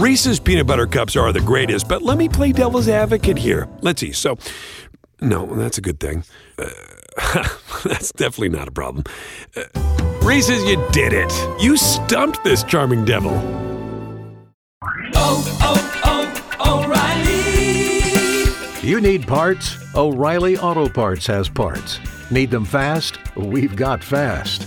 Reese's peanut butter cups are the greatest, but let me play devil's advocate here. Let's see. So, no, that's a good thing. Uh, that's definitely not a problem. Uh, Reese's, you did it. You stumped this charming devil. Oh, oh, oh, O'Reilly. You need parts? O'Reilly Auto Parts has parts. Need them fast? We've got fast.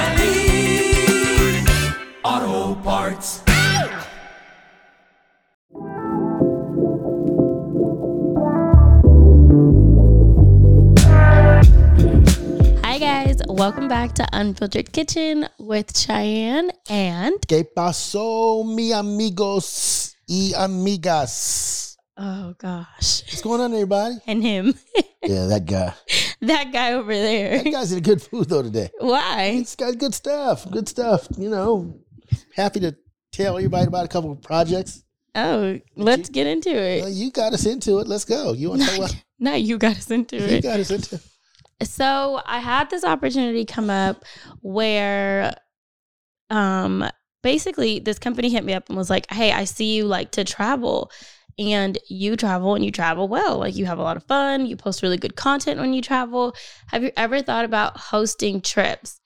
welcome back to Unfiltered Kitchen with Cheyenne and ¿Qué pasó, mi amigos y amigas? oh gosh, What's going on, everybody? and him, Yeah, that guy. that guy over there. That guy's in good food though today. Why? It's got good stuff. Good stuff. You know, happy to tell everybody about a couple of projects. Oh, let's get into Well, it. you got us into it. Let's go. You want to talk about? Now you got us into You it. You got us into. it. So I had this opportunity come up where, um, basically this company hit me up and was like, "Hey, I see you like to travel." And you travel and you travel well. Like you have a lot of fun. You post really good content when you travel. Have you ever thought about hosting trips?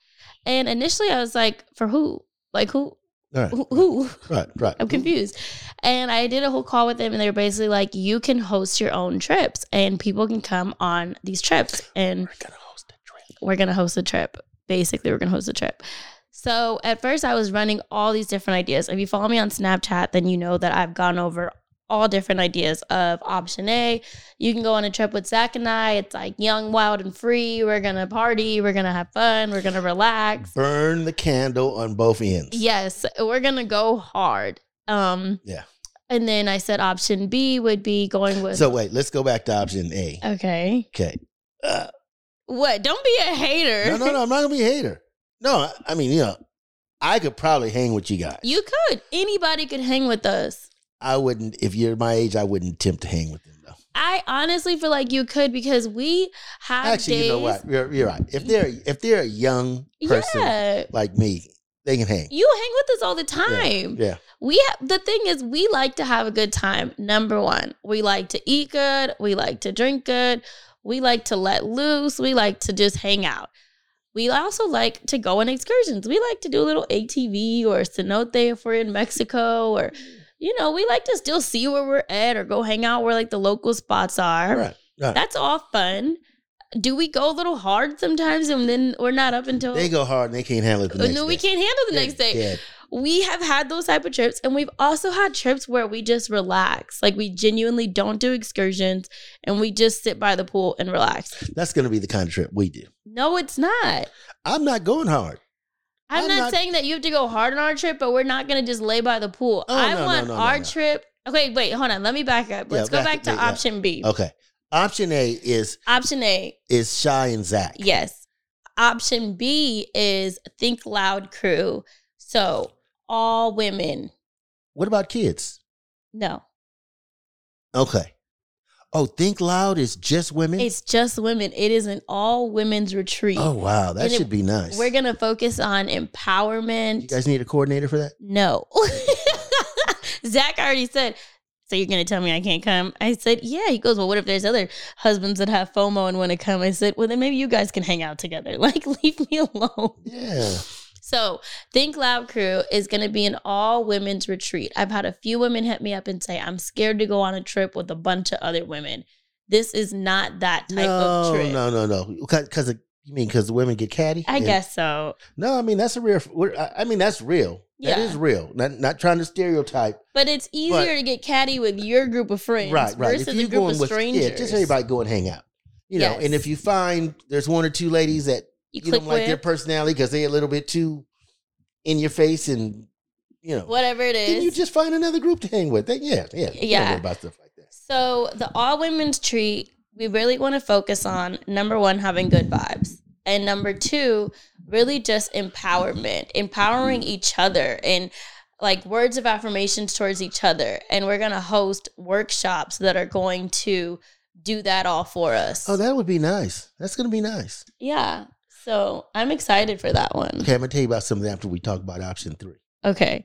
And initially I was like, for who? Like who? Right. Who? who? Right. Right. I'm confused. And I did a whole call with them, and they were basically like, you can host your own trips, and people can come on these trips. And We're gonna host a trip. we're gonna host a trip. Basically, we're gonna host a trip. So at first, I was running all these different ideas. If you follow me on Snapchat, then you know that I've gone over all different ideas of option A. You can go on a trip with Zach and I. It's like young, wild, and free. We're gonna party. We're gonna have fun. We're gonna relax. Burn the candle on both ends. Yes, we're gonna go hard. Um, Yeah. And then I said option B would be going with. So wait, let's go back to option A. okay. Okay. Uh, What? Don't be a hater. no, no, no. I'm not gonna be a hater. No, I- I mean, you know, I could probably hang with you guys. You could. Anybody could hang with us. I wouldn't. If you're my age, I wouldn't attempt to hang with them though. I honestly feel like you could because we have Actually, days. you know what? You're, you're right. If they're if they're a young person Yeah. like me, they can hang. You hang with us all the time. Yeah. We have the thing is we like to have a good time. Number one, we like to eat good. We like to drink good. We like to let loose. We like to just hang out. We also like to go on excursions. We like to do a little ATV or cenote if we're in Mexico or you know, we like to still see where we're at or go hang out where like the local spots are. Right. Right. That's all fun. Do we go a little hard sometimes and then we're not up until they go hard and they can't handle it the Oh, next no, day. we can't handle the They're next day dead. we have had those type of trips and we've also had trips where we just relax like we genuinely don't do excursions and we just sit by the pool and relax That's going to be the kind of trip we do. no it's not I'm not going hard. I'm, I'm not, not- saying that you have to go hard on our trip but we're not going to just lay by the pool. Oh, i no, want no, no, our trip. Okay wait hold on. Let me back up. Let's Yeah, go back- to yeah, yeah. option b. Okay. Option A is option a. is Chey and Zach. yes. Option b is think loud crew. So all women. What about kids? no. Okay. Oh, Think Loud is just women. It's just women. It is an all women's retreat. oh wow, that And it- should be nice. We're gonna focus on empowerment. you guys need a coordinator for that? no. Zach already said, So you're gonna tell me I can't come? I said, Yeah. He goes, Well, what if there's other husbands that have FOMO and want to come? I said, Well then maybe you guys can hang out together. Like leave me alone. Yeah. So, Think Loud Crew is going to be an all women's retreat. I've had a few women hit me up and say, I'm scared to go on a trip with a bunch of other women. This is not that type of trip. no, no, no. Because you mean because the women get catty? I And- guess so. No, I mean that's a real. I mean that's real. That Yeah. is real. Not not trying to stereotype. But it's easier to get catty with your group of friends right, right. versus If a you're group going of with strangers. yeah, just everybody go and hang out. You know, and if you find there's one or two ladies that you, you, don't like their personality because they're a little bit too in your face and you know, whatever it is. then you just find another group to hang with. Then, yeah, yeah, Yeah. about stuff like that. so the all women's treat, we really want to focus on number one, having good vibes. And number two, really just empowerment, empowering each other. And like words of affirmations towards each other. And we're going to host workshops that are going to do that all for us. Oh, that would be nice. That's gonna be nice. yeah. So I'm excited for that one. Okay, I'm gonna tell you about some of that after we talk about option three. Okay.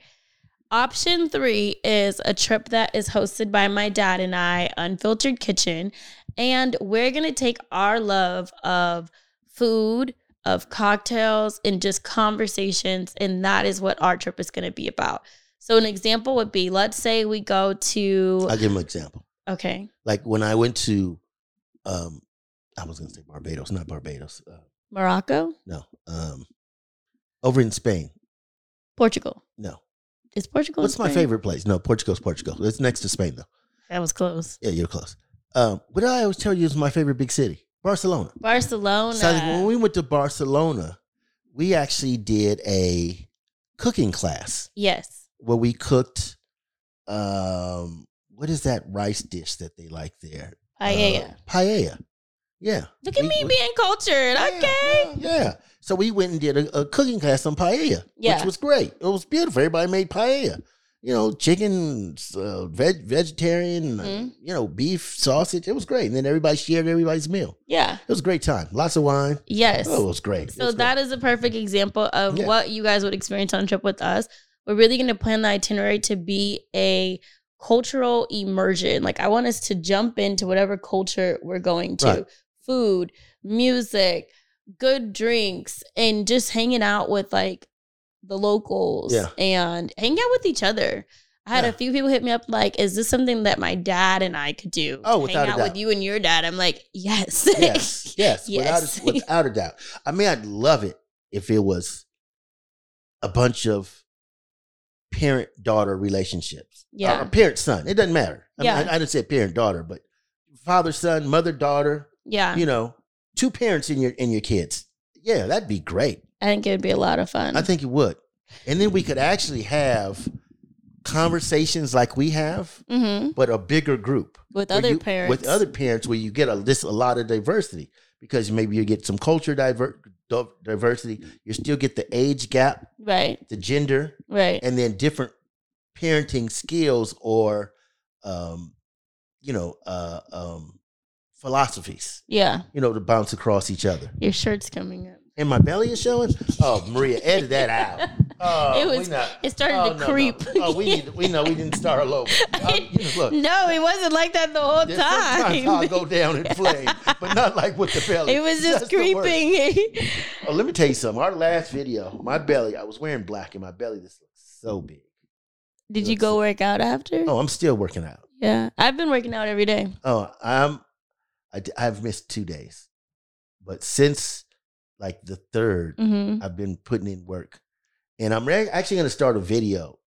Option three is a trip that is hosted by my dad and I, Unfiltered Kitchen. And we're going to take our love of food, of cocktails, and just conversations. And that is what our trip is going to be about. So, an example would be let's say we go to, I'll give him an example. okay, Like when I went to, um, I was gonna say Barbados, not Barbados. Uh, Morocco, no, um, over in Spain. Portugal. No, Is Portugal? in what's my Spain? favorite place? No, Portugal's Portugal. It's next to Spain though. That was close. Yeah, you're close. Um, what I always tell you is my favorite big city, Barcelona. Barcelona. So when we went to Barcelona, we actually did a cooking class yes. where we cooked. Um, what is that rice dish that they like there? Paella. Uh, paella. Yeah. Look at We- me we- being cultured. Yeah, Okay. Yeah, yeah. So we went and did a, a cooking class on paella, Yeah. which was great. It was beautiful. Everybody made paella. You know, chicken, uh, veg, vegetarian, uh, Mhm. you know, beef, sausage. It was great. And then everybody shared everybody's meal. Yeah. It was a great time. Lots of wine. Yes. Oh, it was great. So was that is a perfect example of Yeah. what you guys would experience on a trip with us. We're really going to plan the itinerary to be a cultural immersion. Like I want us to jump into whatever culture we're going to. Right. Food, music, good drinks, and just hanging out with like the locals Yeah. and hang out with each other. I had Yeah. a few people hit me up like, "Is this something that my dad and I could do? Oh, hang without a out doubt. with you and your dad." I'm like, "Yes, yes, yes, Yes. Without, a, without a doubt. I mean, I'd love it if it was a bunch of parent daughter relationships. Yeah. Or parent son. It doesn't matter. I, mean, Yeah. I, I didn't say parent daughter, but father son, mother daughter. Yeah." You know, two parents in your in your kids. Yeah, that'd be great. I think it would be a lot of fun. I think it would. And then we could actually have conversations like we have, hmm but a bigger group. with other you- parents. with other parents where you get a this a lot of diversity because maybe you get some culture diver, diversity you still get the age gap right, the gender right, and then different parenting skills or um you know uh um philosophies yeah. you know to bounce across each other Your shirt's coming up. and my belly is showing oh maria edit that out oh, It was- not- it started oh, to no, no. creep. oh we need we know we didn't start all over Uh, look No, it wasn't like that the whole time. I'll go down in flames, but not like with the belly. It was just That's creeping. Oh, let me tell you something. Our last video, my belly, I was wearing black, and my belly just looks so big. Did you go work out after? Oh, I'm still working out. Yeah, I've been working out every day. Oh, I'm, I, d- I've missed two days, but since like the 3rd hmm I've been putting in work, and I'm re- actually going to start a video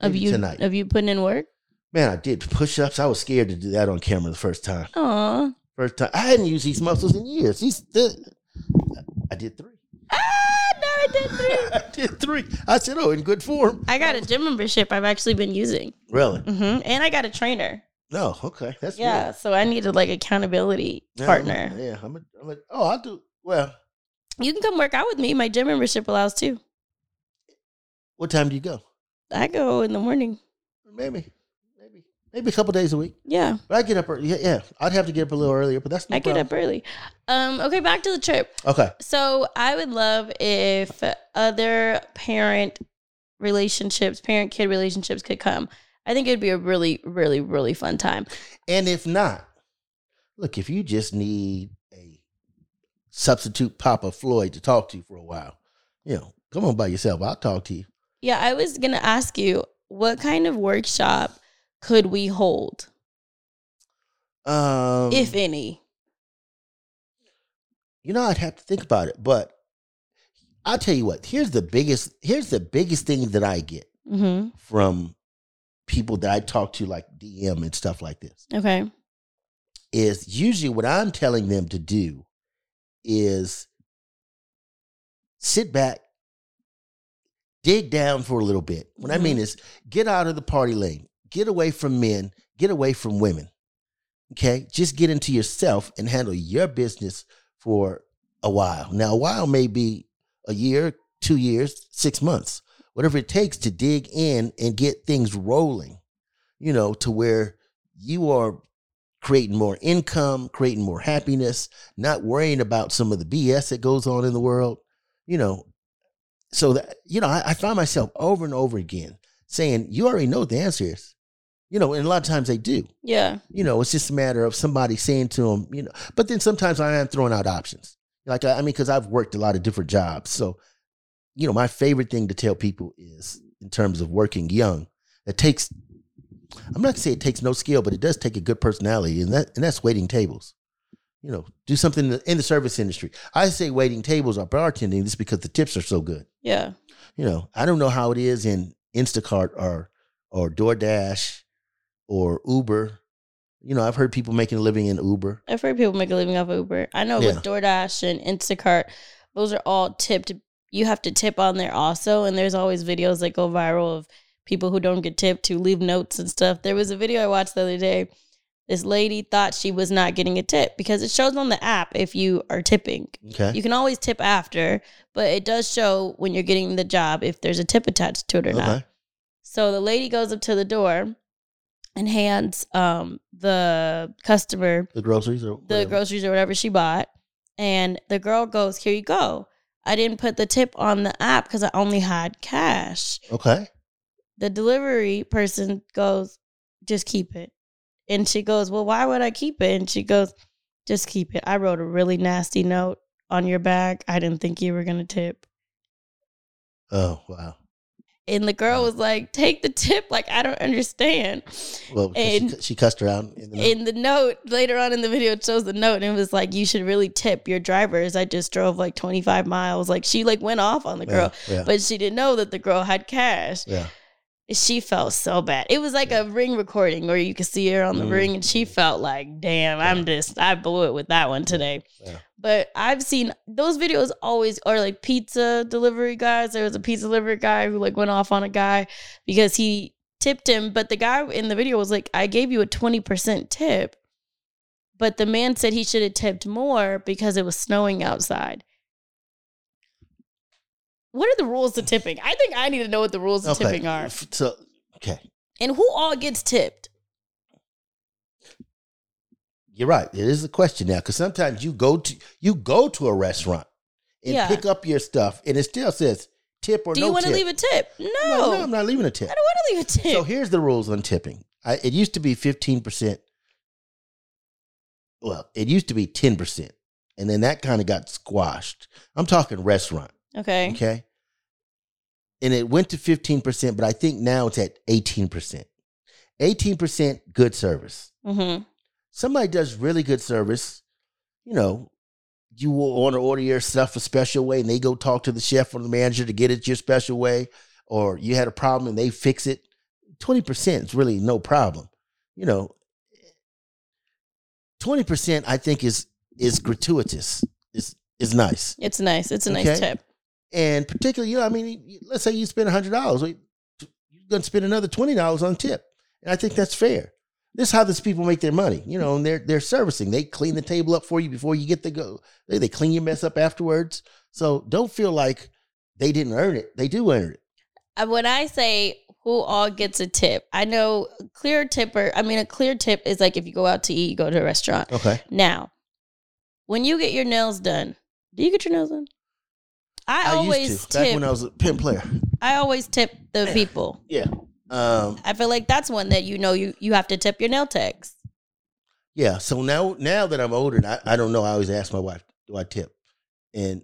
Of you, tonight. of you putting in work. Man, I did push-ups. I was scared to do that on camera the first time. Aw. First time I hadn't used these muscles in years. These, the, I did three. Ah, no, I did three. I did three. I said, "Oh, in good form." I got a gym membership I've actually been using. Really? hmm And I got a trainer. No. Okay, that's Yeah, Good. so I needed like accountability Yeah, partner. Yeah, I'm a, I'm a, oh, I'll do. Well, You can come work out with me. My gym membership allows too. what time do you go? I go in the morning. Maybe, maybe, maybe a couple days a week. Yeah, But I get up early. Yeah, yeah, I'd have to get up a little earlier, but that's no I get up early. Um, okay, back to the trip. Okay. So I would love if other parent relationships, parent kid relationships could come. I think it'd be a really, really, really fun time. And if not, look, if you just need a substitute Papa Floyd to talk to you for a while, you know, come on by yourself. I'll talk to you. Yeah, I was gonna ask you what kind of workshop could we hold, Um, if any? you know, I'd have to think about it, but I'll tell you what. Here's the biggest. Here's the biggest thing that I get Mm-hmm. from people that I talk to, like DM and stuff like this, Okay. is usually what I'm telling them to do is sit back, dig down for a little bit. What I mean mm-hmm. is get out of the party lane, get away from men, get away from women. Okay, just get into yourself and handle your business for a while. Now, a while may be a year, two years, six months, whatever it takes to dig in and get things rolling, you know, to where you are creating more income, creating more happiness, not worrying about some of the BS that goes on in the world, you know. So that, you know, I, I find myself over and over again saying, you already know what the answer is. You know, and a lot of times they do. Yeah. You know, it's just a matter of somebody saying to them, you know, but then sometimes I am throwing out options. Like, I I mean, because I've worked a lot of different jobs. So, you know, my favorite thing to tell people is in terms of working young, it takes, I'm not gonna say it takes no skill, but it does take a good personality, and that and that's waiting tables. You know, do something in the, in the service industry. I say waiting tables or bartending just because the tips are so good. Yeah. You know, I don't know how it is in Instacart or or DoorDash or Uber. You know, I've heard people making a living in Uber. I've heard people make a living off Uber. I know Yeah. with DoorDash and Instacart, those are all tipped. You have to tip on there also, and there's always videos that go viral of people who don't get tipped who leave notes and stuff. There was a video I watched the other day. This lady thought she was not getting a tip because it shows on the app if you are tipping. Okay. You can always tip after, but it does show when you're getting the job if there's a tip attached to it or not. Okay. So the lady goes up to the door and hands um the customer The groceries or the groceries or whatever she bought. And the girl goes, Here you go. I didn't put the tip on the app because I only had cash. Okay. The delivery person goes, Just keep it. And she goes, Well, why would I keep it? And she goes, Just keep it. I wrote a really nasty note on your bag. I didn't think you were going to tip. Oh wow. And the girl was like, Take the tip. Like, I don't understand. Well, because she, And- she cussed her out in the note. in the note later on in the video it shows the note and it was like you should really tip your drivers i just drove like 25 miles like she like went off on the girl Yeah, yeah. but she didn't know that the girl had cash yeah. She felt so bad. It was like a ring recording where you could see her on the Mm. ring and she felt like damn i'm just i blew it with that one today. Yeah. but i've seen those videos always are like pizza delivery guys. There was a pizza delivery guy who like went off on a guy because he tipped him. But the guy in the video was like i gave you a 20% tip but the man said he should have tipped more because it was snowing outside what are the rules to tipping i think i need to know what the rules of Okay. tipping are So okay, and who all gets tipped you're right. It is a question now because sometimes you go to you go to a restaurant and Yeah. pick up your stuff, and it still says tip or do no Do you want to leave a tip no, no, no, I'm not leaving a tip. i don't want to leave a tip So here's the rules on tipping. I, it used to be 15%. Well, it used to be 10%. And then that kind of got squashed. I'm talking restaurant, okay okay? And it went to 15%, but I think now it's at 18%. 18% good service. mm-hmm. Somebody does really good service, you know, you will want to order your stuff a special way and they go talk to the chef or the manager to get it your special way, or you had a problem and they fix it. 20% is really no problem. You know, 20% I think is is gratuitous. Is is nice. it's nice it's a nice Okay. tip And particularly, you know, I mean, let's say you spend $100, you're going to spend another $20 on tip. And I think that's fair. This is how these people make their money, you know, and they're they're servicing. They clean the table up for you before you get to go. They, they clean your mess up afterwards. So don't feel like they didn't earn it. They do earn it. Uh, when I say who all gets a tip, I know clear tipper. I mean, a clear tip is like if you go out to eat, you go to a restaurant. Okay. Now, when you get your nails done, do you get your nails done? I, always used to back tip. when I was a pimp player. I always tip the people. Yeah. Um, I feel like that's one that you know you you have to tip your nail techs. yeah. So now now that I'm older, I, I don't know. I always ask my wife, do I tip? And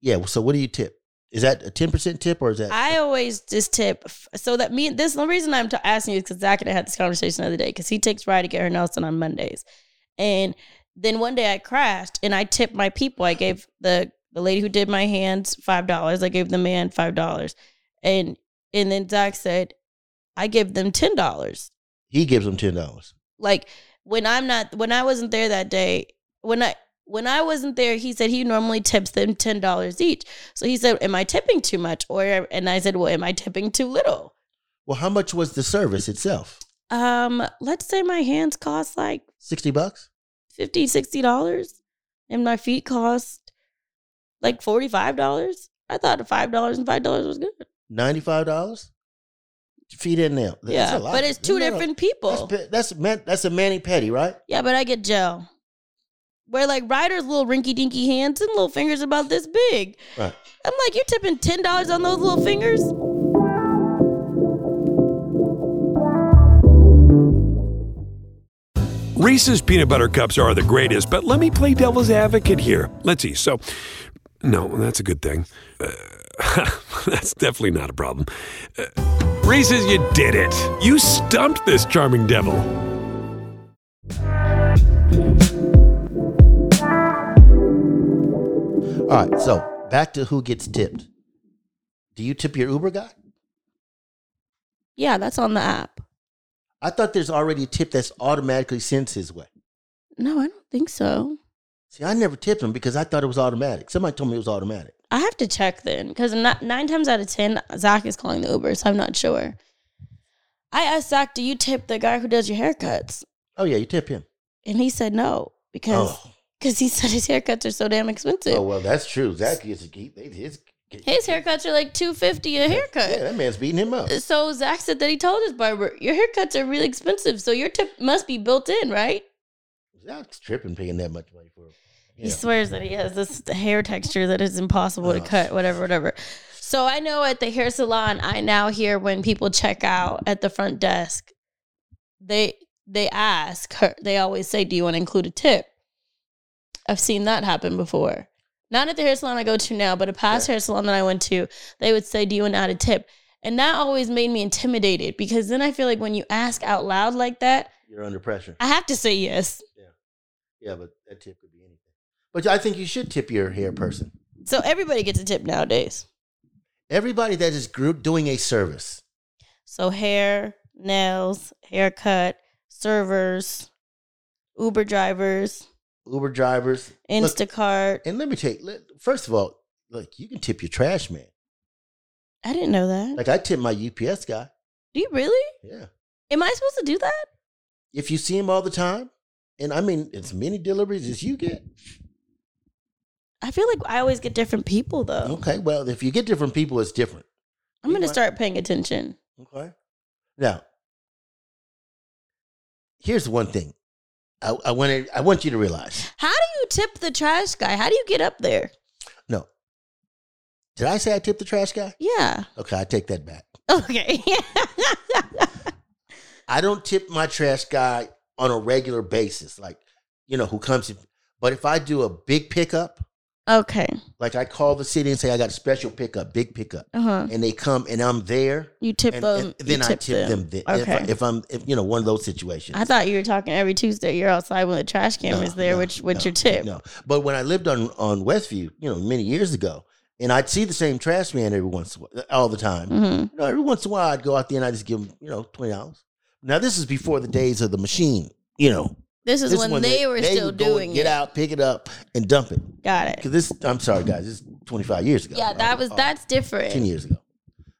yeah, so what do you tip? Is that a 10% tip or is that I always just tip so that me. This the reason I'm t- asking you is because Zach and I had this conversation the other day because he takes Rye to get her nails done on Mondays, and then one day I crashed and I tipped my people. I gave the the lady who did my hands five dollars. I gave the man five dollars, and and then Zach said, I give them ten dollars. he gives them $10? Like when I'm not when I wasn't there that day when I when I wasn't there, he said he normally tips them ten dollars each. So he said, "Am I tipping too much?" Or and I said, "Well, am I tipping too little?" Well, how much was the service itself? Um, let's say my hands cost like 60 bucks? fifty, sixty dollars, and my feet cost like forty five dollars. I thought five dollars and five dollars was good. ninety-five dollars. Feet in nail. That's yeah, a lot. but it's two No, no, different That's people. pe- that's man, that's a mani pedi, right? Yeah, but I get gel. Where like Ryder's little rinky dinky hands and little fingers about this big. Right. I'm like, you're tipping ten dollars on those little fingers? Reese's peanut butter cups are the greatest, but let me play devil's advocate here. Let's see. So, no, that's a good thing. Uh, that's definitely not a problem. Uh, Reese's, you did it. You stumped this charming devil. All right. So back to who gets tipped. Do you tip your Uber guy? Yeah, that's on the app. I thought there's already a tip that's automatically sent his way. No, I don't think so. See, I never tipped him because I thought it was automatic. Somebody told me it was automatic. I have to check then because nine times out of ten, Zach is calling the Uber, so I'm not sure. I asked Zach, "Do you tip the guy who does your haircuts?" Oh yeah, you tip him. And he said no because Oh. because he said his haircuts are so damn expensive. Oh well, that's true. Zach gets he, his His haircuts are like two fifty a haircut. Yeah, that man's beating him up. So Zach said that he told his barber, "Your haircuts are really expensive, so your tip must be built in, right?" Zach's tripping paying that much money for. He swears that he has this hair texture that is impossible to cut, whatever, whatever. So I know at the hair salon, I now hear when people check out at the front desk, they they ask her. They always say, "Do you want to include a tip?" I've seen that happen before. Not at the hair salon I go to now, but a past hair salon that I went to, they would say, "Do you want to add a tip?" And that always made me intimidated because then I feel like when you ask out loud like that, You're under pressure. I have to say yes. Yeah, Yeah, but that tip could. But I think you should tip your hair person. So everybody gets a tip nowadays. Everybody that is group doing a service. So hair, nails, haircut, servers, Uber drivers, Uber drivers. Look, Instacart. and let me let- first of all, look, you can tip your trash man. I didn't know that. Like I tip my UPS guy. Do you really? Yeah. Am I supposed to do that? If you see him all the time, and I mean as many deliveries as you get. I feel like I always get different people though. Okay, well, if you get different people, it's different. I'm gonna You start paying attention. Okay. Now, here's one thing. I, I want to, I want you to realize. How do you tip the trash guy? How do you get up there? No. Did I say I tipped the trash guy? Yeah. Okay, I take that back. Okay. I don't tip my trash guy on a regular basis, like you know who comes. In, but if I do a big pickup, okay. like I call the city and say I got a special pickup, big pickup, Uh huh. and they come and I'm there, You tip and, them. and then you I tip them. then. If, Okay. I, if I'm, if you know, one of those situations. I thought you were talking every Tuesday. You're outside when the trash can No, was there, no, which with no, your tip. No, but when I lived on on Westview, you know, many years ago, and I'd see the same trash man every once in a while, all the time. hmm You know, every once in a while, I'd go out there and I just give him, you know, twenty dollars. Now this is before the days of the machine. You know, This is this when, they, were still would go and Get it. out, pick it up, and dump it. Got it. Because this, I'm sorry, guys, this is twenty five years ago. Yeah, right? that was Oh, that's ten years ago.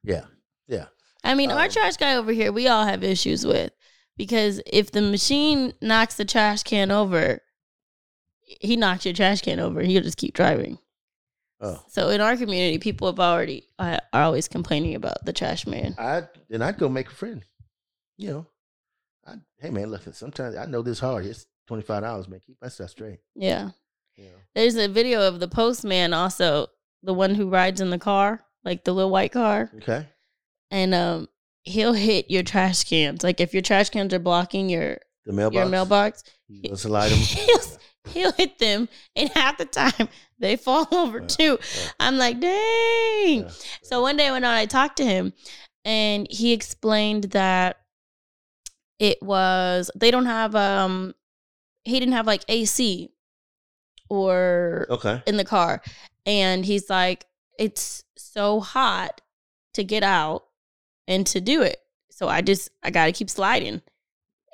Yeah, yeah. I mean, our Um, trash guy over here, we all have issues with because if the machine knocks the trash can over, he knocks your trash can over. He'll just keep driving. Oh, So in our community, people have already uh, are always complaining about the trash man. I then I'd go make a friend. You know, hey man, look, sometimes I know this hard. It's twenty five dollars, man. Keep my stuff straight. Yeah, know. there's a video of the postman, also the one who rides in the car, like the little white car, Okay. and um, he'll hit your trash cans. Like if your trash cans are blocking your The mailbox. your mailbox, gonna slide them. he'll, he'll hit them, and half the time they fall over Yeah, too. yeah. I'm like, dang. Yeah, So one day I went on, I talked to him, and he explained that it was they don't have um he didn't have like AC or Okay. in the car, and he's like, it's so hot to get out and to do it. So I just I got to keep sliding.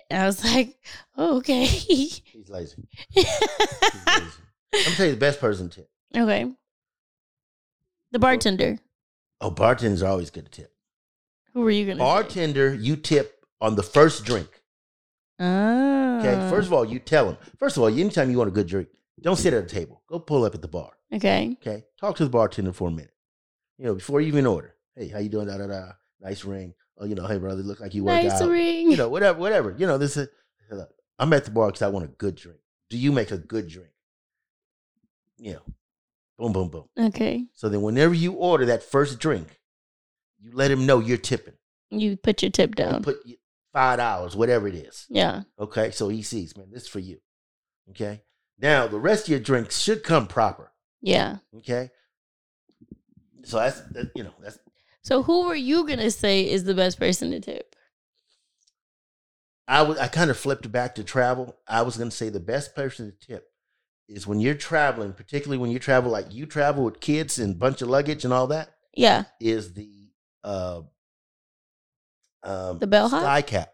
And I was like, oh, okay. He's lazy. He's lazy. I'm gonna tell you the best person to tip. okay. The bartender. Oh, bartenders are always good to tip. Who are you gonna? say? Bartender, you tip on the first drink. Ah. Okay. First of all, you tell them. First of all, anytime you want a good drink, don't sit at a table. Go pull up at the bar. Okay. Okay. Talk to the bartender for a minute. You know, before you even order. Hey, how you doing? Da da da. Nice ring. Oh, you know, hey brother, look like you work Nice out. Nice ring. You know, whatever, whatever. You know, this is. look, I'm at the bar because I want a good drink. Do you make a good drink? You know, boom, boom, boom. okay. So then, whenever you order that first drink, you let him know you're tipping. You put your tip You down. Put y- five dollars, whatever it is. yeah. Okay, so he sees, man, this is for you. Okay, now the rest of your drinks should come proper. Yeah. Okay, so that's that, you know that's So who were you gonna say is the best person to tip? I was I kind of flipped back to travel. I was going to say the best person to tip is when you're traveling, particularly when you travel like you travel with kids and bunch of luggage and all that. Yeah. Is the uh, um, The bellhop? sky cap,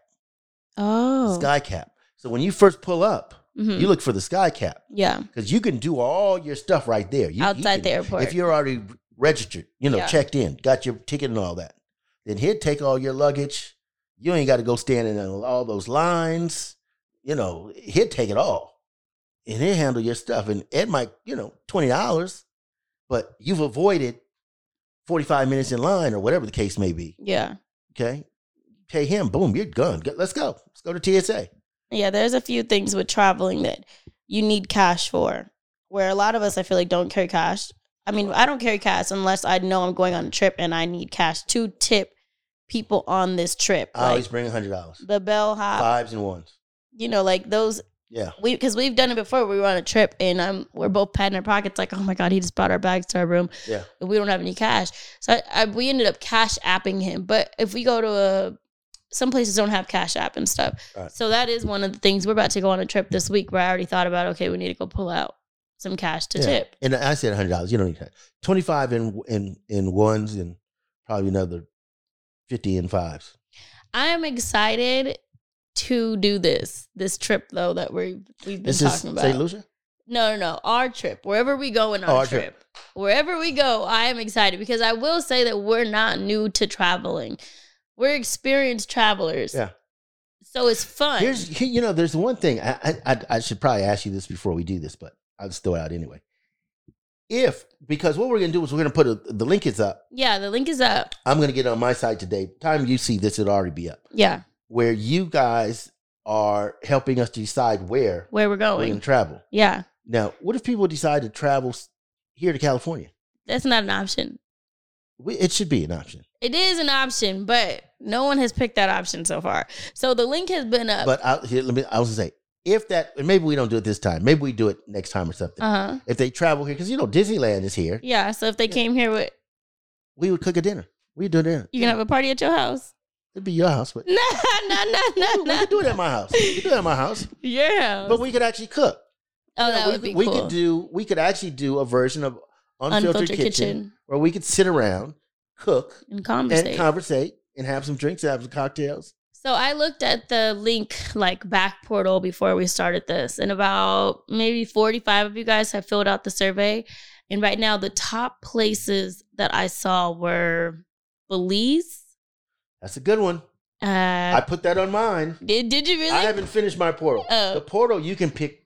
Oh. sky cap. So when you first pull up, Mhm. you look for the sky cap Yeah. because you can do all your stuff right there. You, you Outside can- the airport. If you're already registered, you know, Yeah. checked in, got your ticket and all that, then he'd take all your luggage. You ain't got to go stand in all those lines. You know, he'd take it all, and he'd handle your stuff. And it might, you know, twenty dollars, but you've avoided forty five minutes in line or whatever the case may be. yeah. Okay, pay him. Boom, you're done. Get- Let's go. Let's go to TSA. Yeah. There's a few things with traveling that you need cash for. Where a lot of us, I feel like, don't carry cash. I mean, I don't carry cash unless I know I'm going on a trip and I need cash to tip people on this trip. I always bring a hundred dollars, the bellhop, fives and ones. you know, like those Yeah. we because we've done it before. We were on a trip and um we're both patting our pockets like, oh my god, he just brought our bags to our room. Yeah. and we don't have any cash. So I, I, we ended up cash apping him. But if we go to a some places don't have cash app and stuff. Right. So that is one of the things we're about to go on a trip this week where I already thought about okay, we need to go pull out some cash to Yeah. tip. And I said hundred dollars. You don't need that. Twenty five in in in ones and probably another fifty in fives. I am excited to do this this trip though that we we've been This is talking about. St. Lucia. No, no, no. Our trip, wherever we go in oh, our, Oh, our trip. trip. wherever we go, I am excited because I will say that we're not new to traveling. We're experienced travelers. Yeah. So it's fun. Here's you know there's one thing I, I I should probably ask you this before we do this, but I'll just throw it out anyway. If because what we're gonna do is we're gonna put a, the link is up. yeah, the link is up. I'm gonna get it on my site today. Time you see this, it'll already be up. Yeah, Where you guys are helping us decide where where we're going. gonna travel. Yeah, Now, what if people decide to travel here to California? that's not an option. We, it should be an option. It is an option, but no one has picked that option so far. So the link has been up. But I, here, let me. I was gonna say if that, maybe we don't do it this time. Maybe we do it next time or something. uh huh. if they travel here, because you know Disneyland is here, Yeah. So if they came here with, we would cook a dinner. We'd do dinner. you can have a party at your house. It'd be your house, but no, no, no, no. we nah. could do it at my house. We could do it at my house, Your house. but we could actually cook. oh, You know, that we, would be we cool. could do. We could actually do a version of unfiltered, Unfiltered kitchen, kitchen. where we could sit around, cook, and and conversate. conversate, and have some drinks, have some cocktails. So I looked at the link like back portal before we started this, and about maybe 45 of you guys have filled out the survey. And right now, the top places that I saw were Belize. That's a good one. Uh, I put that on mine. did, did you really? I haven't finished my portal. Oh. The portal you can pick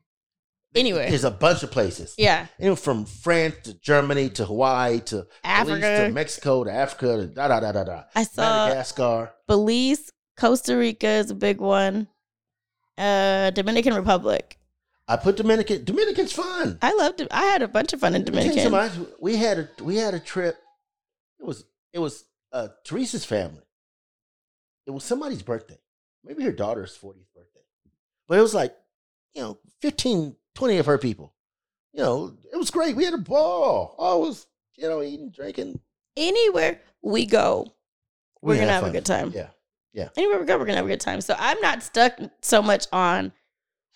Anywhere. There's a bunch of places. yeah. You know, from France to Germany to Hawaii to Belize Africa. to Mexico to Africa to da da da da da. I saw Madagascar. Belize, Costa Rica is a big one. Uh, Dominican Republic. I put Dominican. Dominican's fun. I loved it. I had a bunch of fun in Let me tell you Dominican. We had a we had a trip. It was it was uh, Teresa's family. It was somebody's birthday, maybe her daughter's 40th birthday, but it was like you know 15, 20 of her people. You know, it was great. We had a ball. It was you know eating, drinking. Anywhere we go, We we're gonna had have a good time. Yeah. Yeah, anywhere we go, we're gonna have a good time. So I'm not stuck so much on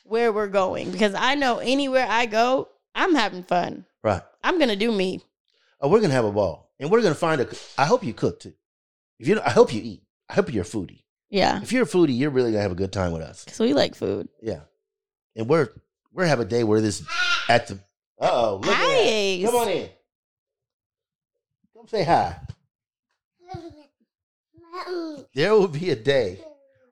where we're going because I know anywhere I go, I'm having fun. right. I'm gonna do me. Oh, we're gonna have a ball, and we're gonna find a. I hope you cook too. If you, I hope you eat. I hope you're a foodie. Yeah, If you're a foodie, you're really gonna have a good time with us. because we like food. Yeah, and we're we're have a day where this at the. Uh oh, look at Hi, that. Come on in. Come say hi. There will be a day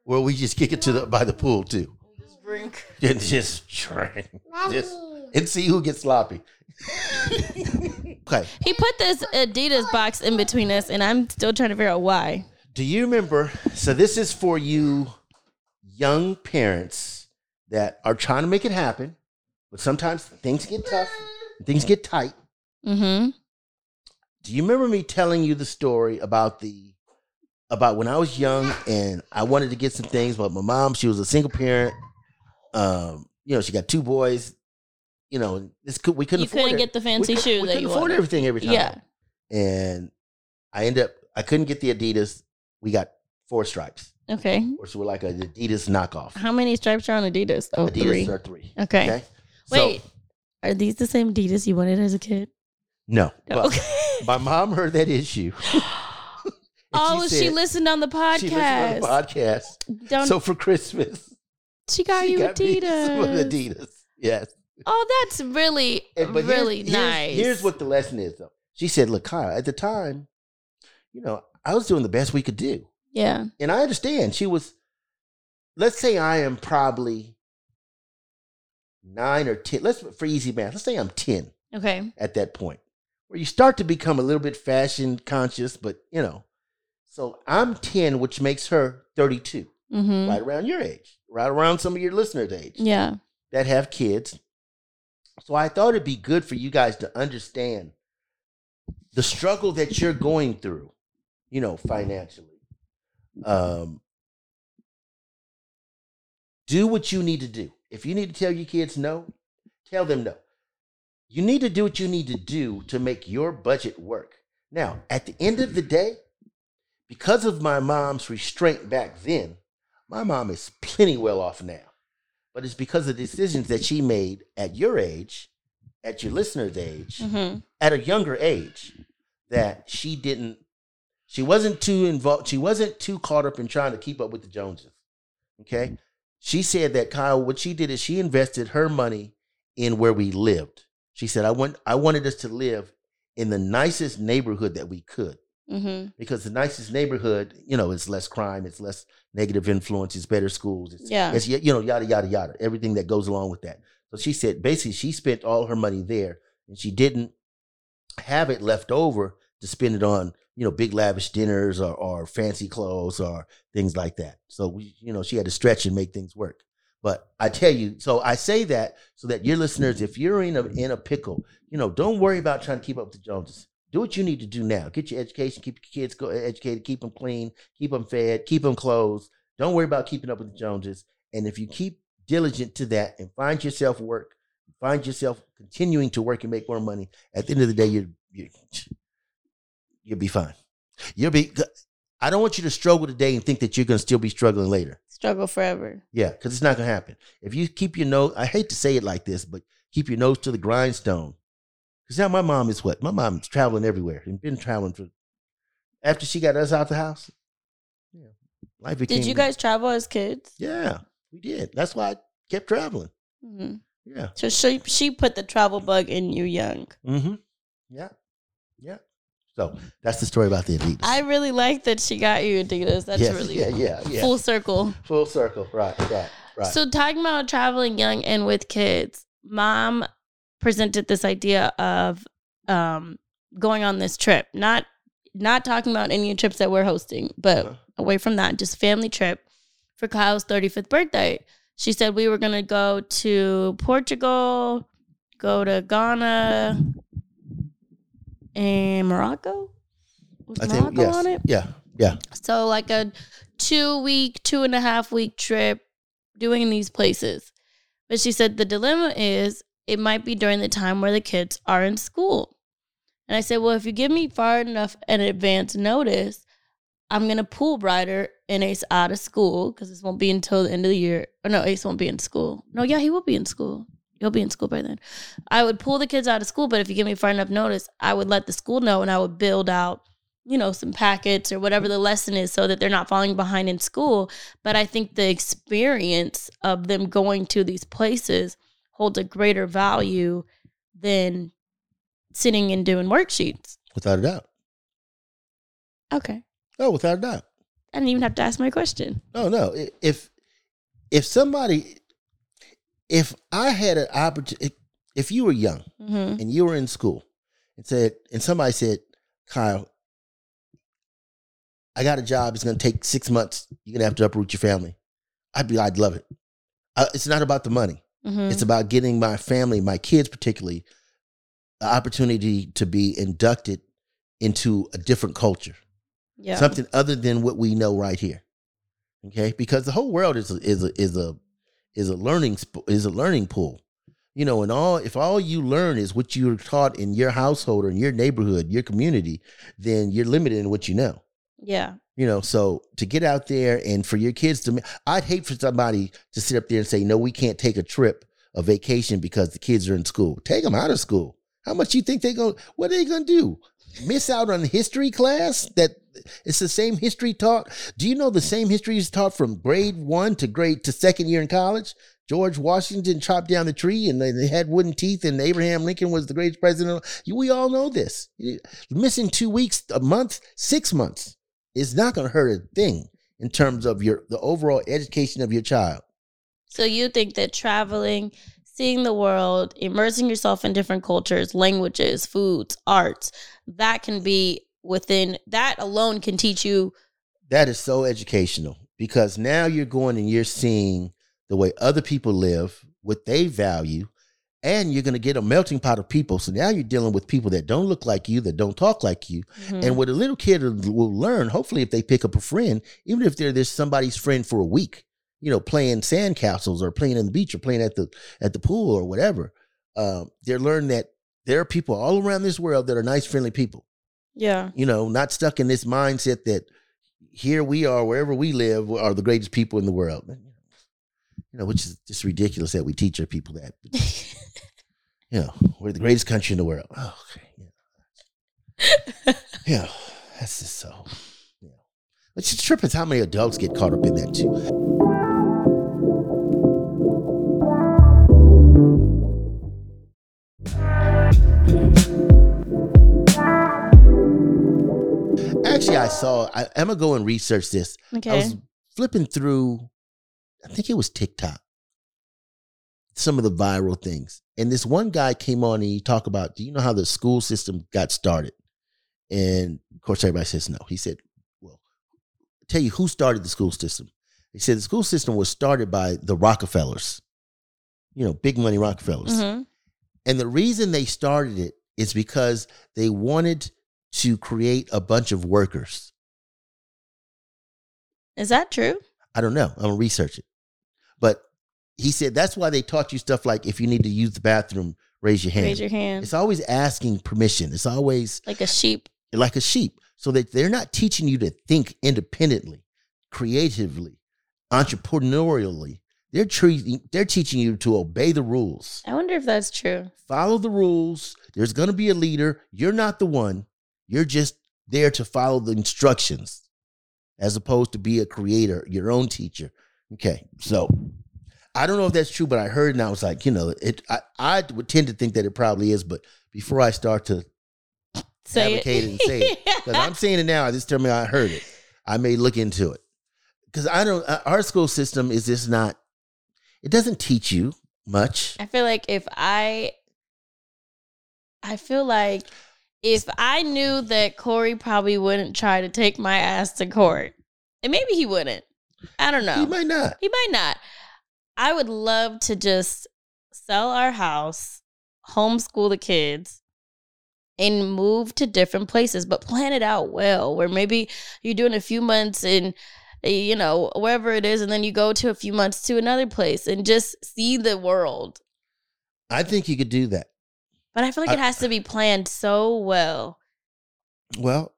where we just kick it to the by the pool too, Just drink. and just drink, just and see who gets sloppy. Okay. He put this Adidas box in between us, and I'm still trying to figure out why. Do you remember? So this is for you young parents that are trying to make it happen, but sometimes things get tough, things get tight. Mm-hmm. Do you remember me telling you the story about the about when I was young and I wanted to get some things, but my mom, she was a single parent. Um, you know, she got two boys. You know, this could we couldn't You afford couldn't it. get the fancy shoe we that couldn't you afford wanted. everything every time. Yeah. and I end up I couldn't get the Adidas. We got four stripes, Okay. or so we're like an Adidas knockoff. How many stripes are on Adidas? Oh, Adidas three. are three. Okay. So, Wait, are these the same Adidas you wanted as a kid? no. Okay. my mom heard that issue. Oh, she, said- listened on the podcast. She listened to the podcast. Don't, So for Christmas, she got she you got Adidas. Adidas. Yes. Oh, that's really, And- here's- really here's, nice. Here's what the lesson is, though. She said, "Look, Kyle, at the time, you know, I was doing the best we could do, Yeah. and I understand." She was, let's say, I am probably nine or ten. Let's for easy math. Let's say I'm ten Okay. at that point, where you start to become a little bit fashion conscious, but you know, so I'm ten, which makes her thirty-two, Mm-hmm. right around your age, right around some of your listeners' age. Yeah. that have kids. So I thought it'd be good for you guys to understand the struggle that you're going through, you know, financially. Um, do what you need to do. If you need to tell your kids no, tell them no. You need to do what you need to do to make your budget work. Now, at the end of the day, because of my mom's restraint back then, my mom is plenty well off now but it's because of decisions that she made at your age, at your listener's age, Mm-hmm. at a younger age, that she didn't, she wasn't too involved, she wasn't too caught up in trying to keep up with the Joneses. Okay. She said that Kyle, what she did is she invested her money in where we lived. She said, I want I wanted us to live in the nicest neighborhood that we could Mm-hmm. because the nicest neighborhood, you know, it's less crime, it's less negative influence, it's better schools, it's, Yeah. it's you know, yada yada yada, everything that goes along with that. So she said basically she spent all her money there, and she didn't have it left over to spend it on you know big lavish dinners or, or fancy clothes or things like that. So we, you know, she had to stretch and make things work. But I tell you, so I say that so that your listeners, if you're in a in a pickle, you know, don't worry about trying to keep up with the Joneses do what you need to do now. Get your education, keep your kids go educated, keep them clean, keep them fed, keep them clothed. Don't worry about keeping up with the Joneses. And if you keep diligent to that and find yourself work, find yourself continuing to work and make more money, at the end of the day, you're, you you'll be fine. You'll be. I don't want you to struggle today and think that you're going to still be struggling later. Struggle forever. Yeah, because it's not going to happen. If you keep your nose, I hate to say it like this, but keep your nose to the grindstone. Because now my mom is what? My mom's traveling everywhere and been traveling for. After she got us out the house, yeah, life became. Did you guys travel as kids? Yeah, we did. That's why I kept traveling. Mm-hmm. Yeah. So she she put the travel bug in you young. Mm-hmm. Yeah. Yeah. So that's the story about the Adidas. I really like that she got you Adidas. That's Yes, really yeah, yeah, yeah. full circle. Full circle. Right. Right. Right. So talking about traveling young and with kids, mom presented this idea of um, going on this trip. Not not talking about any trips that we're hosting, but Uh-huh. away from that, just family trip for Kyle's 35th birthday. She said we were gonna go to Portugal, go to Ghana, and Morocco. Was I Morocco think yes. on it? Yeah. Yeah. So like a two week, two and a half week trip doing these places. But she said the dilemma is it might be during the time where the kids are in school. And I said, well, if you give me far enough an advance notice, I'm gonna pool Ryder and Ace out of school because this won't be until the end of the year. Or no, Ace won't be in school. No, yeah, he will be in school. He'll be in school by then. I would pull the kids out of school, but if you give me far enough notice, I would let the school know and I would build out you know, some packets or whatever the lesson is so that they're not falling behind in school. But I think the experience of them going to these places holds a greater value than sitting and doing worksheets. Without a doubt. Okay. Oh, without a doubt. I didn't even have to ask my question. Oh, no, no. If if somebody, if I had an opportunity, if, you were young Mm-hmm. and you were in school, and said, and somebody said, Kyle, I got a job. It's going to take six months. You're going to have to uproot your family. I'd be, I'd love it. Uh, it's not about the money. Mhm. It's about getting my family, my kids particularly, the opportunity to be inducted into a different culture, yeah. something other than what we know right here. Okay, because the whole world is a, is a, is a is a learning sp- is a learning pool. You know, and all if all you learn is what you're taught in your household or in your neighborhood, your community, then you're limited in what you know. yeah. You know, so to get out there and for your kids to, I'd hate for somebody to sit up there and say, no, we can't take a trip, a vacation because the kids are in school. Take them out of school. How much you think they go? What are they gonna do? Miss out on history class? That it's the same history taught. Do you know the same history is taught from grade one to grade to second year in college? George Washington chopped down the tree and they had wooden teeth, and Abraham Lincoln was the greatest president. We all know this. Missing two weeks, a month, six months is not going to hurt a thing in terms of your the overall education of your child. So you think that traveling, seeing the world, immersing yourself in different cultures, languages, foods, arts, that can be within that alone can teach you That is so educational because now you're going and you're seeing the way other people live, what they value, and you're going to get a melting pot of people. So now you're dealing with people that don't look like you, that don't talk like you. Mhm. And what a little kid will learn, hopefully, if they pick up a friend, even if they're this somebody's friend for a week, you know, playing sandcastles or playing in the beach or playing at the at the pool or whatever, um, they're learning that there are people all around this world that are nice, friendly people. Yeah. You know, not stuck in this mindset that here we are, wherever we live, are the greatest people in the world. You know, which is just ridiculous that we teach our people that. You know, we're the greatest country in the world. Oh, okay. Yeah. yeah. That's just so. Yeah. What's the trip is how many adults get caught up in that too. Actually, I saw. I, I'm gonna go and research this. I was flipping through, I think it was TikTok, some of the viral things. And this one guy came on and he talked about, do you know how the school system got started? And of course, everybody says no. He said, well, I'll tell you who started the school system. He said the school system was started by the Rockefellers, you know, big money Rockefellers. Mhm. And the reason they started it is because they wanted to create a bunch of workers. Is that true? I don't know. I'm gonna research it. But he said that's why they taught you stuff like if you need to use the bathroom, raise your hand. Raise your hand. It's always asking permission. It's always like a sheep. like a sheep. So that they're not teaching you to think independently, creatively, entrepreneurially. They're treating they're teaching you to obey the rules. I wonder if that's true. Follow the rules. There's gonna be a leader. You're not the one. You're just there to follow the instructions as opposed to be a creator, your own teacher. Okay. So I don't know if that's true, but I heard and I was like, you know, it I, I would tend to think that it probably is, but before I start to Say advocate it and say it, because I'm saying it now, this tell me I heard it. I may look into it. Because I don't uh, our school system is just not it doesn't teach you much. I feel like if I, I feel like if I knew that Corey probably wouldn't try to take my ass to court, and maybe he wouldn't. I don't know. You might not. He might not. I would love to just sell our house, homeschool the kids, and move to different places, but plan it out well. Where maybe you're doing a few months in, you know, wherever it is, and then you go to a few months to another place and just see the world. I think you could do that. But I feel like it has to be planned so well. Well,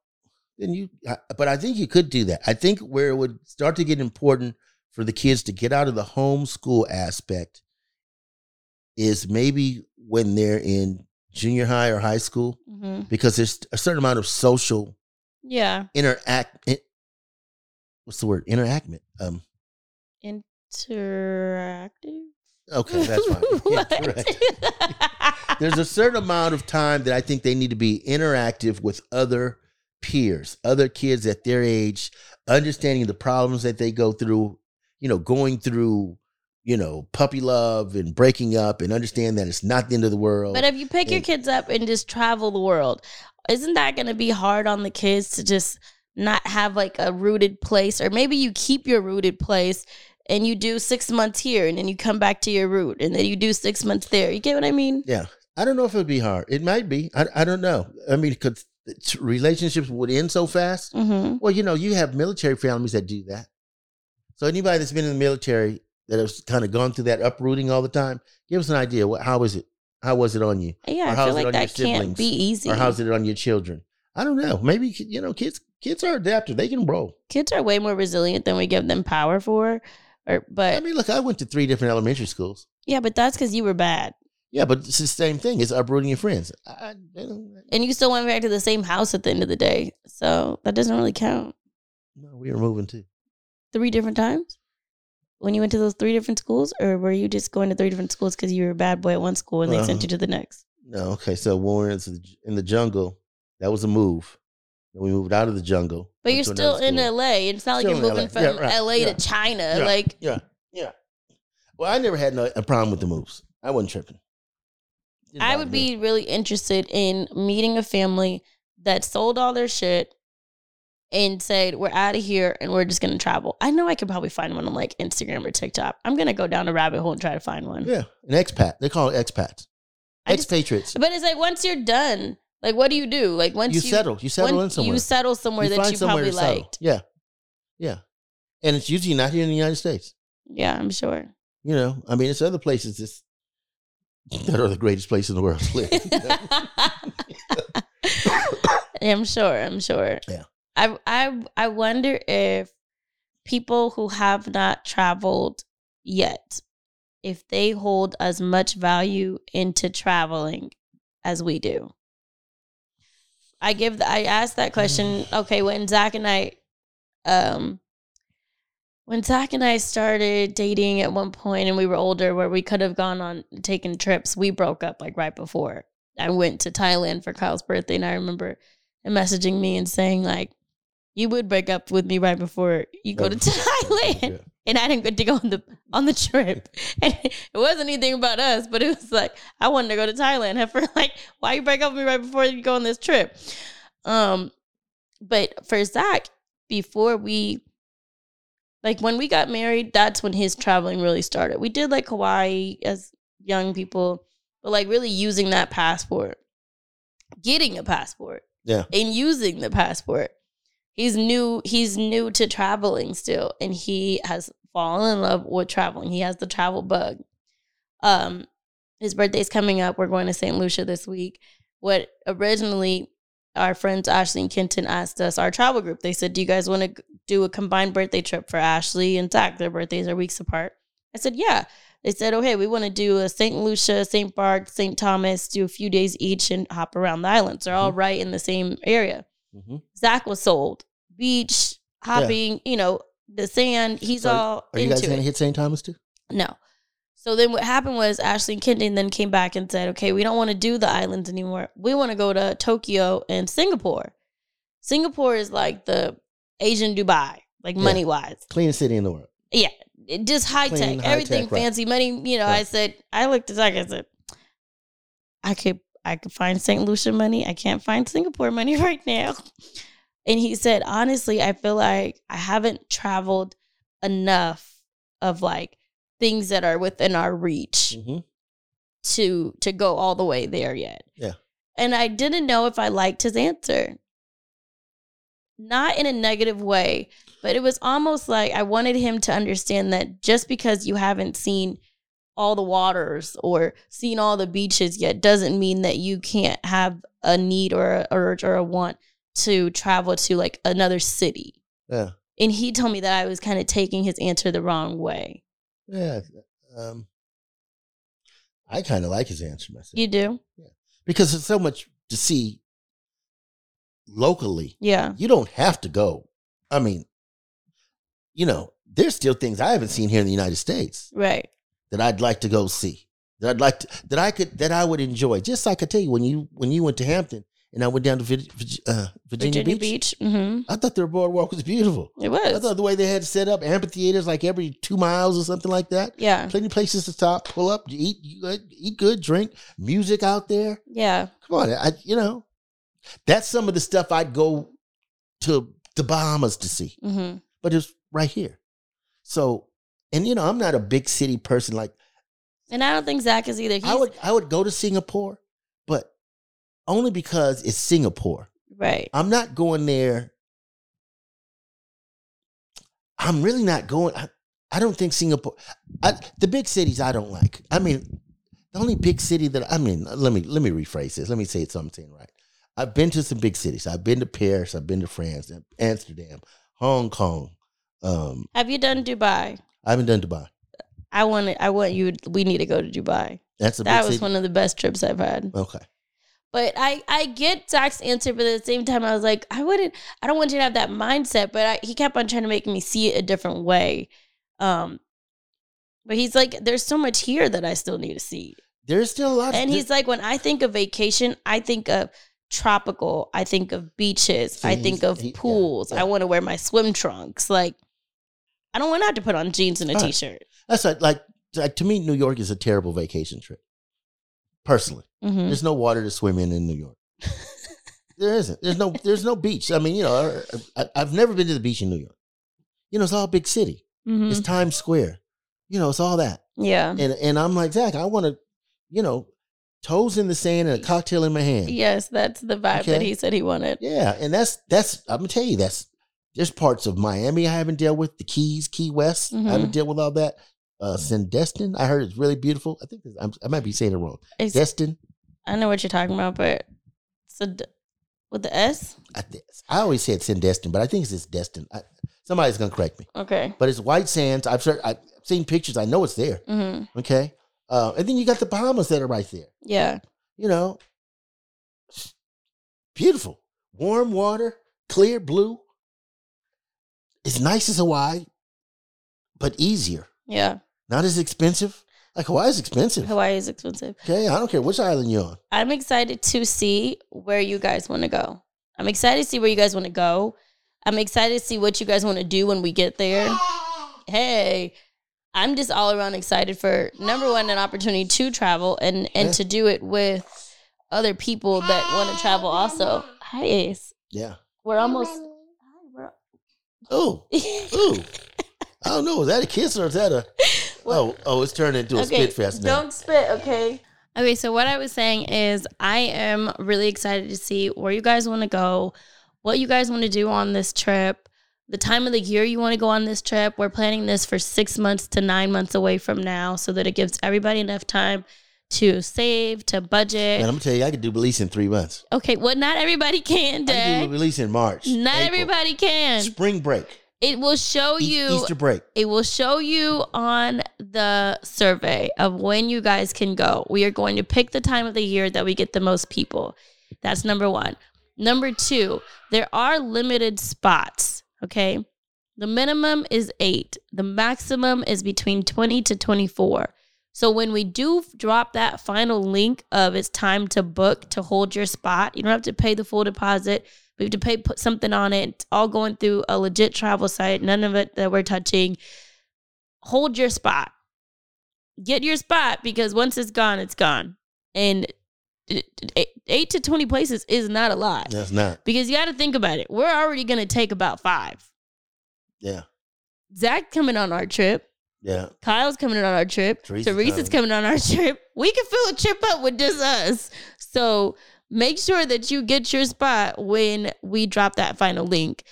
then you, but I think you could do that. I think where it would start to get important for the kids to get out of the homeschool aspect is maybe when they're in junior high or high school, hmm because there's a certain amount of social Yeah. interact. in- What's the word? Interactment. Um. Interactive. Okay, that's fine. Yeah, correct. There's a certain amount of time that I think they need to be interactive with other peers, other kids at their age, understanding the problems that they go through, you know, going through you know, puppy love and breaking up and understand that it's not the end of the world. But if you pick your kids up and just travel the world, isn't that going to be hard on the kids to just not have like a rooted place? Or maybe you keep your rooted place and you do six months here and then you come back to your root and then you do six months there. You get what I mean? yeah, I don't know if it would be hard. It might be. I, I don't know. I mean, because relationships would end so fast. Mm-hmm. Well, you know, you have military families that do that. So anybody that's been in the military that has kind of gone through that uprooting all the time, give us an idea. What, how was it? How was it on you? Yeah, Or I feel it like on your that can't be easy. Or how's it on your children? I don't know. Maybe you know, kids kids are adaptive. They can roll. Kids are way more resilient than we give them power for. Or, but I mean, look, I went to three different elementary schools. yeah, but that's because you were bad. Yeah, but it's the same thing. It's uprooting your friends. I, I, don't- And you still went back to the same house at the end of the day. So that doesn't really count. no, we were moving too. Three different times? When you went to those three different schools? Or were you just going to three different schools because you were a bad boy at one school and they sent Uh-huh. you to the next? No, okay. So were in the jungle, that was a move. We moved out of the jungle. But you're still in. LA. It's not like you're moving LA. from Yeah, right. LA Yeah. to China. Yeah. Like, Yeah, yeah. Well, I never had no, a problem with the moves. I wasn't tripping. I would me. be really interested in meeting a family that sold all their shit and said, We're out of here and we're just gonna travel. I know I could probably find one on like Instagram or TikTok. I'm gonna go down a rabbit hole and try to find one. Yeah, an expat. They call it expats. I just- Expatriates. But it's like once you're done, like what do you do? Like once You you, settle. You settle in somewhere. You settle somewhere that you somewhere probably liked. Yeah, yeah. And it's usually not here in the United States. Yeah, I'm sure. You know, I mean, it's other places that's, that are the greatest place in the world to live. Yeah, I'm sure. I'm sure. Yeah. I I I wonder if people who have not traveled yet, if they hold as much value into traveling as we do. I give the, I asked that question. Okay, when Zach and I, um, when Zach and I started dating at one point and we were older, where we could have gone on taking trips, we broke up like right before. I went to Thailand for Kyle's birthday, and I remember him messaging me and saying like, "You would break up with me right before you go to Thailand." And I didn't get to go on the on the trip. And it wasn't anything about us, but it was like I wanted to go to Thailand. And for like, why you break up with me right before you go on this trip? Um, but for Zach, before we like when we got married, that's when his traveling really started. We did like Hawaii as young people, but like really using that passport, getting a passport, Yeah. and using the passport he's new he's new to traveling still and he has fallen in love with traveling. He has the travel bug. Um his birthday's coming up. We're going to st lucia this week. What originally our friends ashley and kenton asked us our travel group they said do you guys want to do a combined birthday trip for ashley and zach? Their birthdays are weeks apart. I said yeah. They said okay we want to do a st lucia st barts st thomas do a few days each and hop around the islands. They're all right in the same area Mhm. Zach was sold. Beach, hopping, you know, the sand. He's So, all Are you guys going to hit St. Thomas too? No. So then what happened was Ashley and Kenton then came back and said, okay, we don't want to do the islands anymore. We want to go to Tokyo and Singapore. Singapore is like the Asian Dubai, like Yeah. money wise. Cleanest city in the world. Yeah. It just high Clean, tech, high everything tech, right. fancy money. You know, I said, I looked at Zach, I said, I could I could find St. Lucia money. I can't find Singapore money right now. And he said, honestly, I feel like I haven't traveled enough of like things that are within our reach hmm to to go all the way there yet. Yeah. And I didn't know if I liked his answer. Not in a negative way, but it was almost like I wanted him to understand that just because you haven't seen all the waters or seen all the beaches yet doesn't mean that you can't have a need or a urge or a want to travel to like another city. Yeah. And he told me that I was kind of taking his answer the wrong way. Yeah. Um, I kind of like his answer myself You do? Yeah. because there's so much to see locally. Yeah. You don't have to go. I mean, you know, there's still things I haven't seen here in the United States Right. That I'd like to go see. That I'd like to that I could that I would enjoy. Just like I could tell you, when you when you went to Hampton and I went down to uh, Virginia, Virginia Beach. Beach. hmm I thought their boardwalk was beautiful. It was. I thought the way they had set up amphitheaters like every two miles or something like that. yeah. Plenty of places to stop, pull up, eat, eat good, drink, music out there. Yeah. Come on, I you know, that's some of the stuff I'd go to the Bahamas to see, hmm but it's right here. So, and you know, I'm not a big city person. Like And I don't think Zach is either. He's I would, I would go to Singapore, but only because it's Singapore. right. I'm not going there. I'm really not going. I, I don't think Singapore. I, the big cities I don't like. I mean, the only big city that I mean, let me let me rephrase this. Let me say it something right. I've been to some big cities. I've been to Paris. I've been to France, Amsterdam, Hong Kong. Um, Have you done Dubai? I haven't done Dubai. I want it. I want you. We need to go to Dubai. That's a That was city. one of the best trips I've had. okay. But I, I get Zach's answer, but at the same time, I was like, I wouldn't, I don't want you to have that mindset. But I, he kept on trying to make me see it a different way. Um, but he's like, there's so much here that I still need to see. There's still a lot. And he's like, when I think of vacation, I think of tropical. I think of beaches. See, I think of he- yeah, pools. yeah. I want to wear my swim trunks. Like, I don't want to have to put on jeans and a Right. t-shirt. that's like, like like to me, New York is a terrible vacation trip. Personally. Mhm. There's no water to swim in in New York. there isn't. There's no. There's no beach. I mean, you know, I, I've never been to the beach in New York. You know, it's all big city. Mhm. It's Times Square. You know, it's all that. Yeah. And and I'm like Zach. I want to, you know, toes in the sand and a cocktail in my hand. Yes, that's the vibe that he said he wanted. Yeah, and that's that's. I'm gonna tell you that's. There's parts of Miami I haven't dealt with. The Keys, Key West, Mhm. I haven't dealt with all that. Uh, Sandestin, I heard it's really beautiful. I think it's- I'm, I might be saying it wrong. It's- Destin, I know what you're talking about, but so d- with the S. I, th- I always said Sandestin, but I think it's just Destin. I, somebody's gonna correct me. Okay. But it's white sands. I've, I've seen pictures. I know it's there. hmm Okay, uh, and then you got the Bahamas that are right there. Yeah. You know, beautiful, warm water, clear blue. It's nice as Hawaii, but easier. Yeah. Not as expensive. Like Hawaii is expensive. Hawaii is expensive. Okay, I don't care which island you're on. I'm excited to see where you guys want to go. I'm excited to see where you guys want to go. I'm excited to see what you guys want to do when we get there. Hey, I'm just all around excited for number one, an opportunity to travel and and Yeah. to do it with other people that want to travel also. Hi, Ace. Yeah. We're almost. Hi, we're- Oh, ooh. I don't know. Is that a kiss or is that a? Oh, oh, it's turned into a spit fest now. Don't spit, okay? Okay, so what I was saying is I am really excited to see where you guys want to go, what you guys want to do on this trip, the time of the year you want to go on this trip. We're planning this for six months to nine months away from now so that it gives everybody enough time to save, to budget. Man, I'm gonna tell you, I could do Belize in three months. okay, well, not everybody can, I can do Belize in March. Not April. everybody can. Spring break. It will show E- you Easter break. it will show you on the survey of when you guys can go. We are going to pick the time of the year that we get the most people. That's number one. Number two, there are limited spots. Okay. The minimum is eight, the maximum is between 20 to 24. So when we do drop that final link of it's time to book to hold your spot, you don't have to pay the full deposit. We have to pay put something on it. It's all going through a legit travel site. None of it that we're touching. Hold your spot. Get your spot because once it's gone, it's gone. And eight to 20 places is not a lot. That's not. Because you got to think about it. We're already going to take about five. Yeah. Zach coming on our trip. Yeah. Kyle's coming on our trip. Teresa's Teresa's coming. coming on our trip. We can fill a trip up with just us. So make sure that you get your spot when we drop that final link.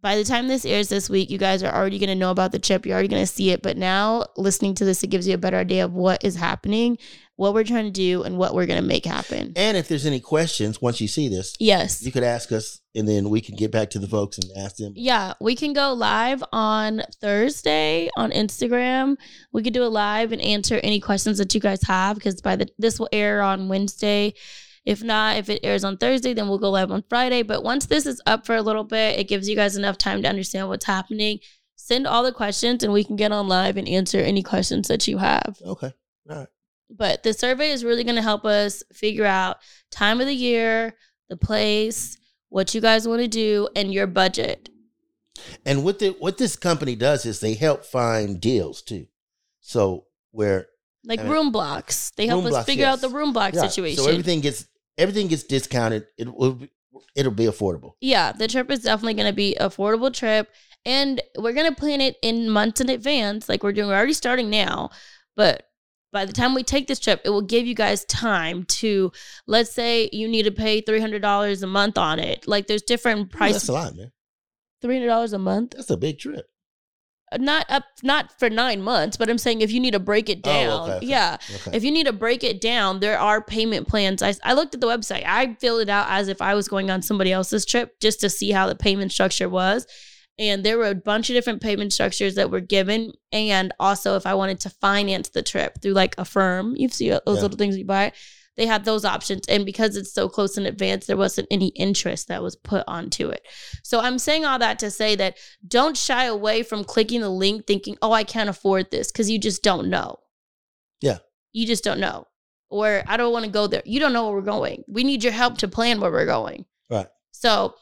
By the time this airs this week, you guys are already going to know about the trip. You're already going to see it. But now, listening to this, it gives you a better idea of what is happening, what we're trying to do, and what we're going to make happen. And if there's any questions once you see this, Yes. you could ask us, and then we can get back to the folks and ask them. Yeah, we can go live on Thursday on Instagram. We could do a live and answer any questions that you guys have because by the this will air on Wednesday. If not, if it airs on Thursday, then we'll go live on Friday. But once this is up for a little bit, it gives you guys enough time to understand what's happening. Send all the questions and we can get on live and answer any questions that you have. Okay. All right. But the survey is really going to help us figure out time of the year, the place, what you guys want to do, and your budget. And what the what this company does is they help find deals too. So where Like I mean, room blocks. They help us blocks, figure out the room block situation. So everything gets everything gets discounted. It will be, it'll be affordable. yeah, the trip is definitely going to be affordable trip, and we're going to plan it in months in advance, like we're doing. We're already starting now, but by the time we take this trip, it will give you guys time to. Let's say you need to pay three hundred dollars a month on it. Like there's different prices. That's a lot, man. Three hundred dollars a month. That's a big trip. Uh, not up, not for nine months, but I'm saying if you need to break it Oh, down, okay, okay. yeah. Okay. If you need to break it down, there are payment plans. I, I looked at the website. I filled it out as if I was going on somebody else's trip just to see how the payment structure was. And there were a bunch of different payment structures that were given. And also, if I wanted to finance the trip through like Affirm, you see those Yeah. little things you buy, they had those options. And because it's so close in advance, there wasn't any interest that was put onto it. So I'm saying all that to say that don't shy away from clicking the link thinking, oh, I can't afford this because you just don't know. Yeah. You just don't know. Or I don't want to go there. You don't know where we're going. We need your help to plan where we're going. Right. So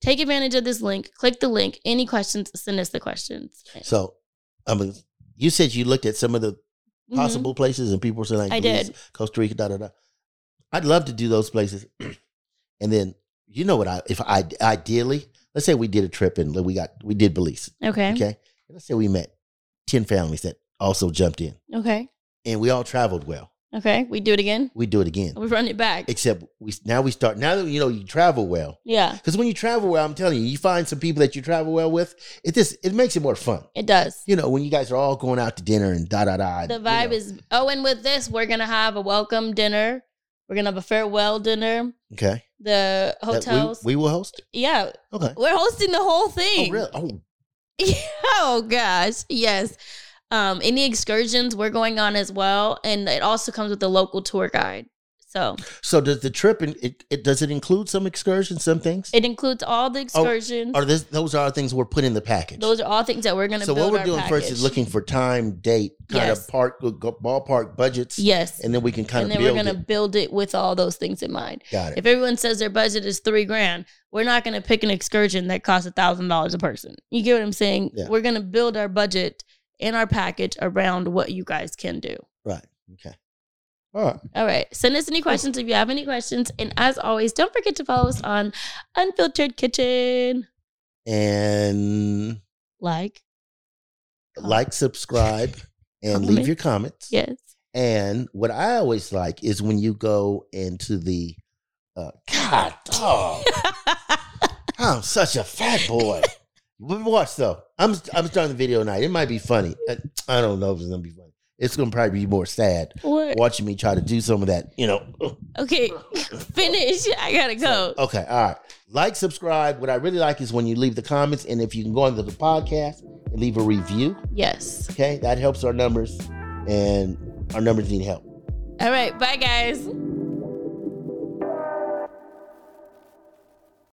take advantage of this link. Click the link. Any questions, send us the questions. So, I mean, you said you looked at some of the Mhm. possible places, and people were saying like I Belize, did. Costa Rica, da da da. I'd love to do those places, and then you know what? I if I ideally, let's say we did a trip and we got we did Belize, Okay. okay. Let's say we met ten families that also jumped in, Okay. and we all traveled well. Okay. We do it again. We do it again, We run it back. except we now we start now that you know you travel well. yeah, Because when you travel well, I'm telling you, you find some people that you travel well with. It just it makes it more fun. it does. You know, when you guys are all going out to dinner and da da da. The you vibe know. is oh, and with this, we're gonna have a welcome dinner. We're gonna have a farewell dinner. okay. The That we- hotels. we, will host. yeah, Okay. we're hosting the whole Oh thing. really? Oh oh gosh, yes. Um, any excursions we're going on as well, and it also comes with a local tour guide. So So does the trip and it, it does it include some excursions, some things? it includes all the excursions. or this, those are all things we're put in the package. Those are all things that we're gonna. so build what we're doing first is looking for time, date, kind Yes. of park ballpark budgets, Yes, and then we can kind and of then we're gonna build it with all those things in mind. Got it. If everyone says their budget is three grand, we're not going to pick an excursion that costs a thousand dollars a person. You get what I'm saying? Yeah. We're going to build our budget and our package around what you guys can do. right. Okay. All right. All right. Send us any questions if you have any questions. And as always, don't forget to follow us on Unfiltered Kitchen. And Like, like, subscribe, and leave your comments. yes. And what I always like is when you go into the uh, God, dog. I'm such a fat boy. But Watch though. I'm I'm starting the video night. It might be funny. I, I don't know if it's gonna be funny. It's gonna probably be more sad what? watching me try to do some of that. You know. Okay. Finish. I got to go. Okay. All right. Like, subscribe. What I really like is when you leave the comments, and if you can go into the podcast and leave a review. Yes. Okay, that helps our numbers, and our numbers need help. All right. Bye, guys.